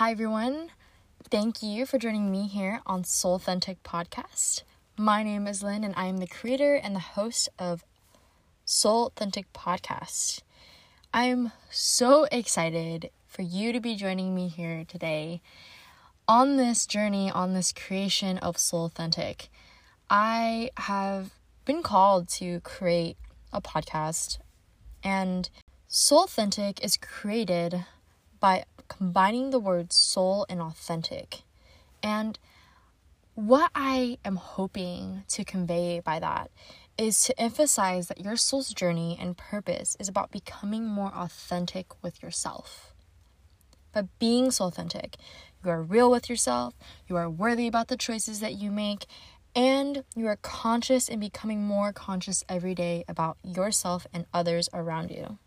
Hi, everyone. Thank you for joining me here on Soul Authentic Podcast. My name is Lynn, and I am the creator and the host of Soul Authentic Podcast. I'm so excited for you to be joining me here today on this journey, on this creation of Soul Authentic. I have been called to create a podcast, and Soul Authentic is created by combining the words soul and authentic. And what I am hoping to convey by that is to emphasize that your soul's journey and purpose is about becoming more authentic with yourself. But being so authentic, you are real with yourself, you are worthy about the choices that you make, and you are conscious and becoming more conscious every day about yourself and others around you.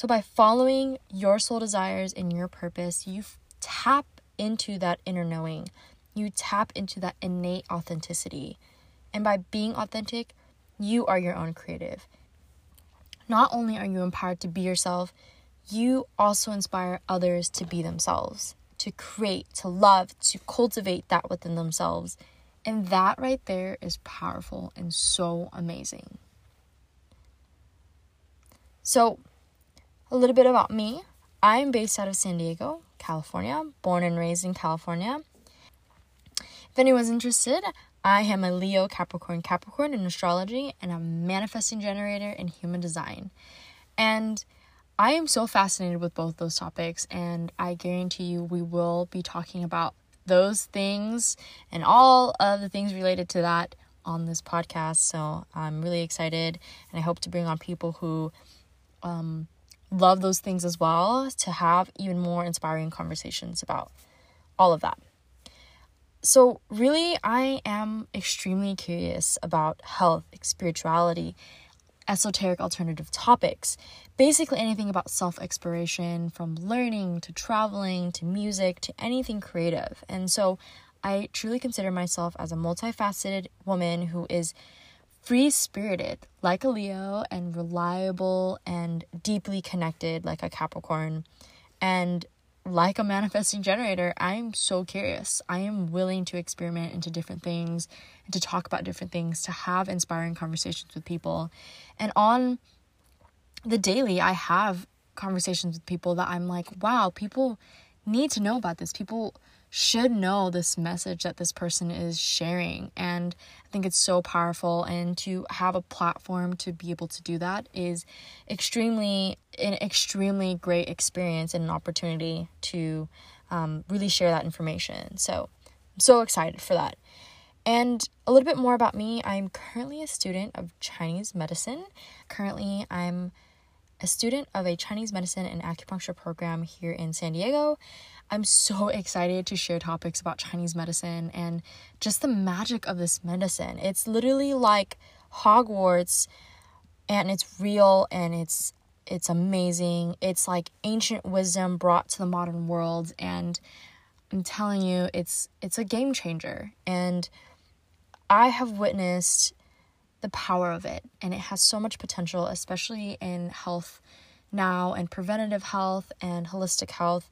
So, by following your soul desires and your purpose, you tap into that inner knowing. You tap into that innate authenticity. And by being authentic, you are your own creative. Not only are you empowered to be yourself, you also inspire others to be themselves, to create, to love, to cultivate that within themselves. And that right there is powerful and so amazing. So, a little bit about me I'm based out of San Diego, California, born and raised in California. If anyone's interested, I am a Leo Capricorn Capricorn in astrology and a manifesting generator in human design. And I am so fascinated with both those topics, and I guarantee you we will be talking about those things and all of the things related to that on this podcast. So I'm really excited, and I hope to bring on people who um, love those things as well to have even more inspiring conversations about all of that. So, really, I am extremely curious about health, spirituality, esoteric alternative topics, basically anything about self exploration, from learning to traveling to music to anything creative. And so, I truly consider myself as a multifaceted woman who is free spirited like a Leo and reliable and deeply connected like a Capricorn. And like a manifesting generator, I'm so curious. I am willing to experiment into different things and to talk about different things, to have inspiring conversations with people. And on the daily, I have conversations with people that I'm like, wow, people need to know about this. People should know this message that this person is sharing. And I think it's so powerful. And to have a platform to be able to do that is extremely, an extremely great experience and an opportunity to um, really share that information. So I'm so excited for that. And a little bit more about me I'm currently a student of Chinese medicine. Currently, I'm a student of a Chinese medicine and acupuncture program here in San Diego. I'm so excited to share topics about Chinese medicine and just the magic of this medicine. It's literally like Hogwarts and it's real and it's it's amazing. It's like ancient wisdom brought to the modern world and I'm telling you it's it's a game changer and I have witnessed the power of it and it has so much potential especially in health now and preventative health and holistic health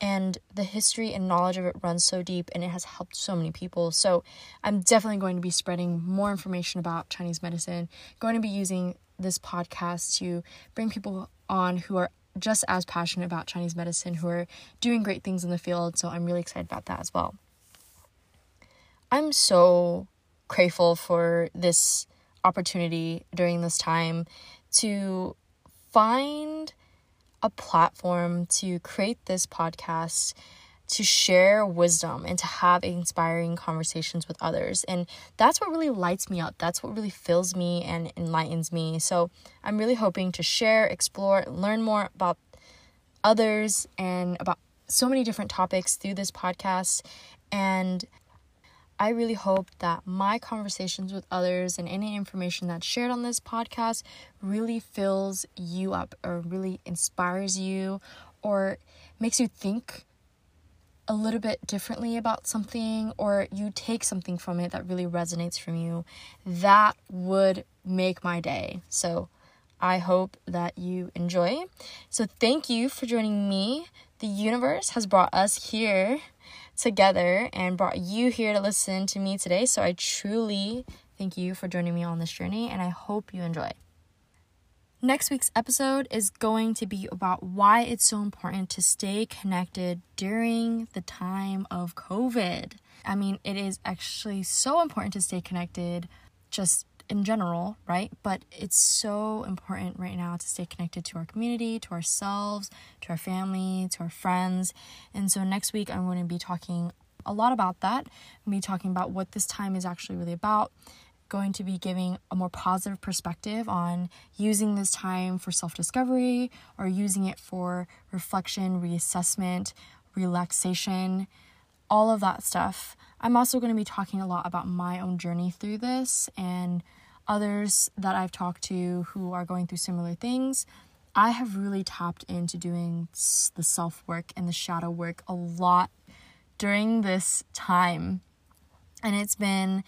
and the history and knowledge of it runs so deep and it has helped so many people. So, I'm definitely going to be spreading more information about Chinese medicine, going to be using this podcast to bring people on who are just as passionate about Chinese medicine, who are doing great things in the field. So, I'm really excited about that as well. I'm so grateful for this opportunity during this time to find a platform to create this podcast to share wisdom and to have inspiring conversations with others. And that's what really lights me up. That's what really fills me and enlightens me. So I'm really hoping to share, explore, learn more about others and about so many different topics through this podcast. And I really hope that my conversations with others and any information that's shared on this podcast really fills you up or really inspires you or makes you think a little bit differently about something or you take something from it that really resonates from you. That would make my day. So I hope that you enjoy. So thank you for joining me the universe has brought us here together and brought you here to listen to me today. So I truly thank you for joining me on this journey and I hope you enjoy. Next week's episode is going to be about why it's so important to stay connected during the time of COVID. I mean, it is actually so important to stay connected just in general, right? But it's so important right now to stay connected to our community, to ourselves, to our family, to our friends. And so next week, I'm going to be talking a lot about that. I'm going to be talking about what this time is actually really about going to be giving a more positive perspective on using this time for self discovery or using it for reflection, reassessment, relaxation, all of that stuff. I'm also going to be talking a lot about my own journey through this and others that I've talked to who are going through similar things. I have really tapped into doing the self work and the shadow work a lot during this time. And it's been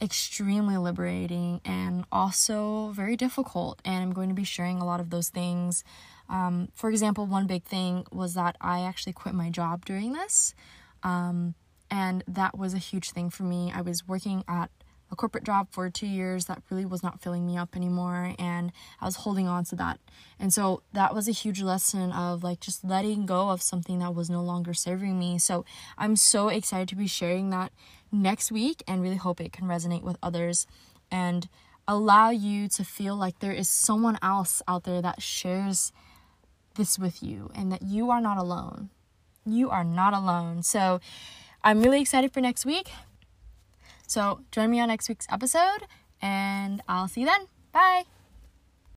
extremely liberating and also very difficult. And I'm going to be sharing a lot of those things. Um, for example, one big thing was that I actually quit my job during this. Um, and that was a huge thing for me. I was working at a corporate job for two years that really was not filling me up anymore and i was holding on to that and so that was a huge lesson of like just letting go of something that was no longer serving me so i'm so excited to be sharing that next week and really hope it can resonate with others and allow you to feel like there is someone else out there that shares this with you and that you are not alone. You are not alone. So I'm really excited for next week. So join me on next week's episode and I'll see you then. Bye.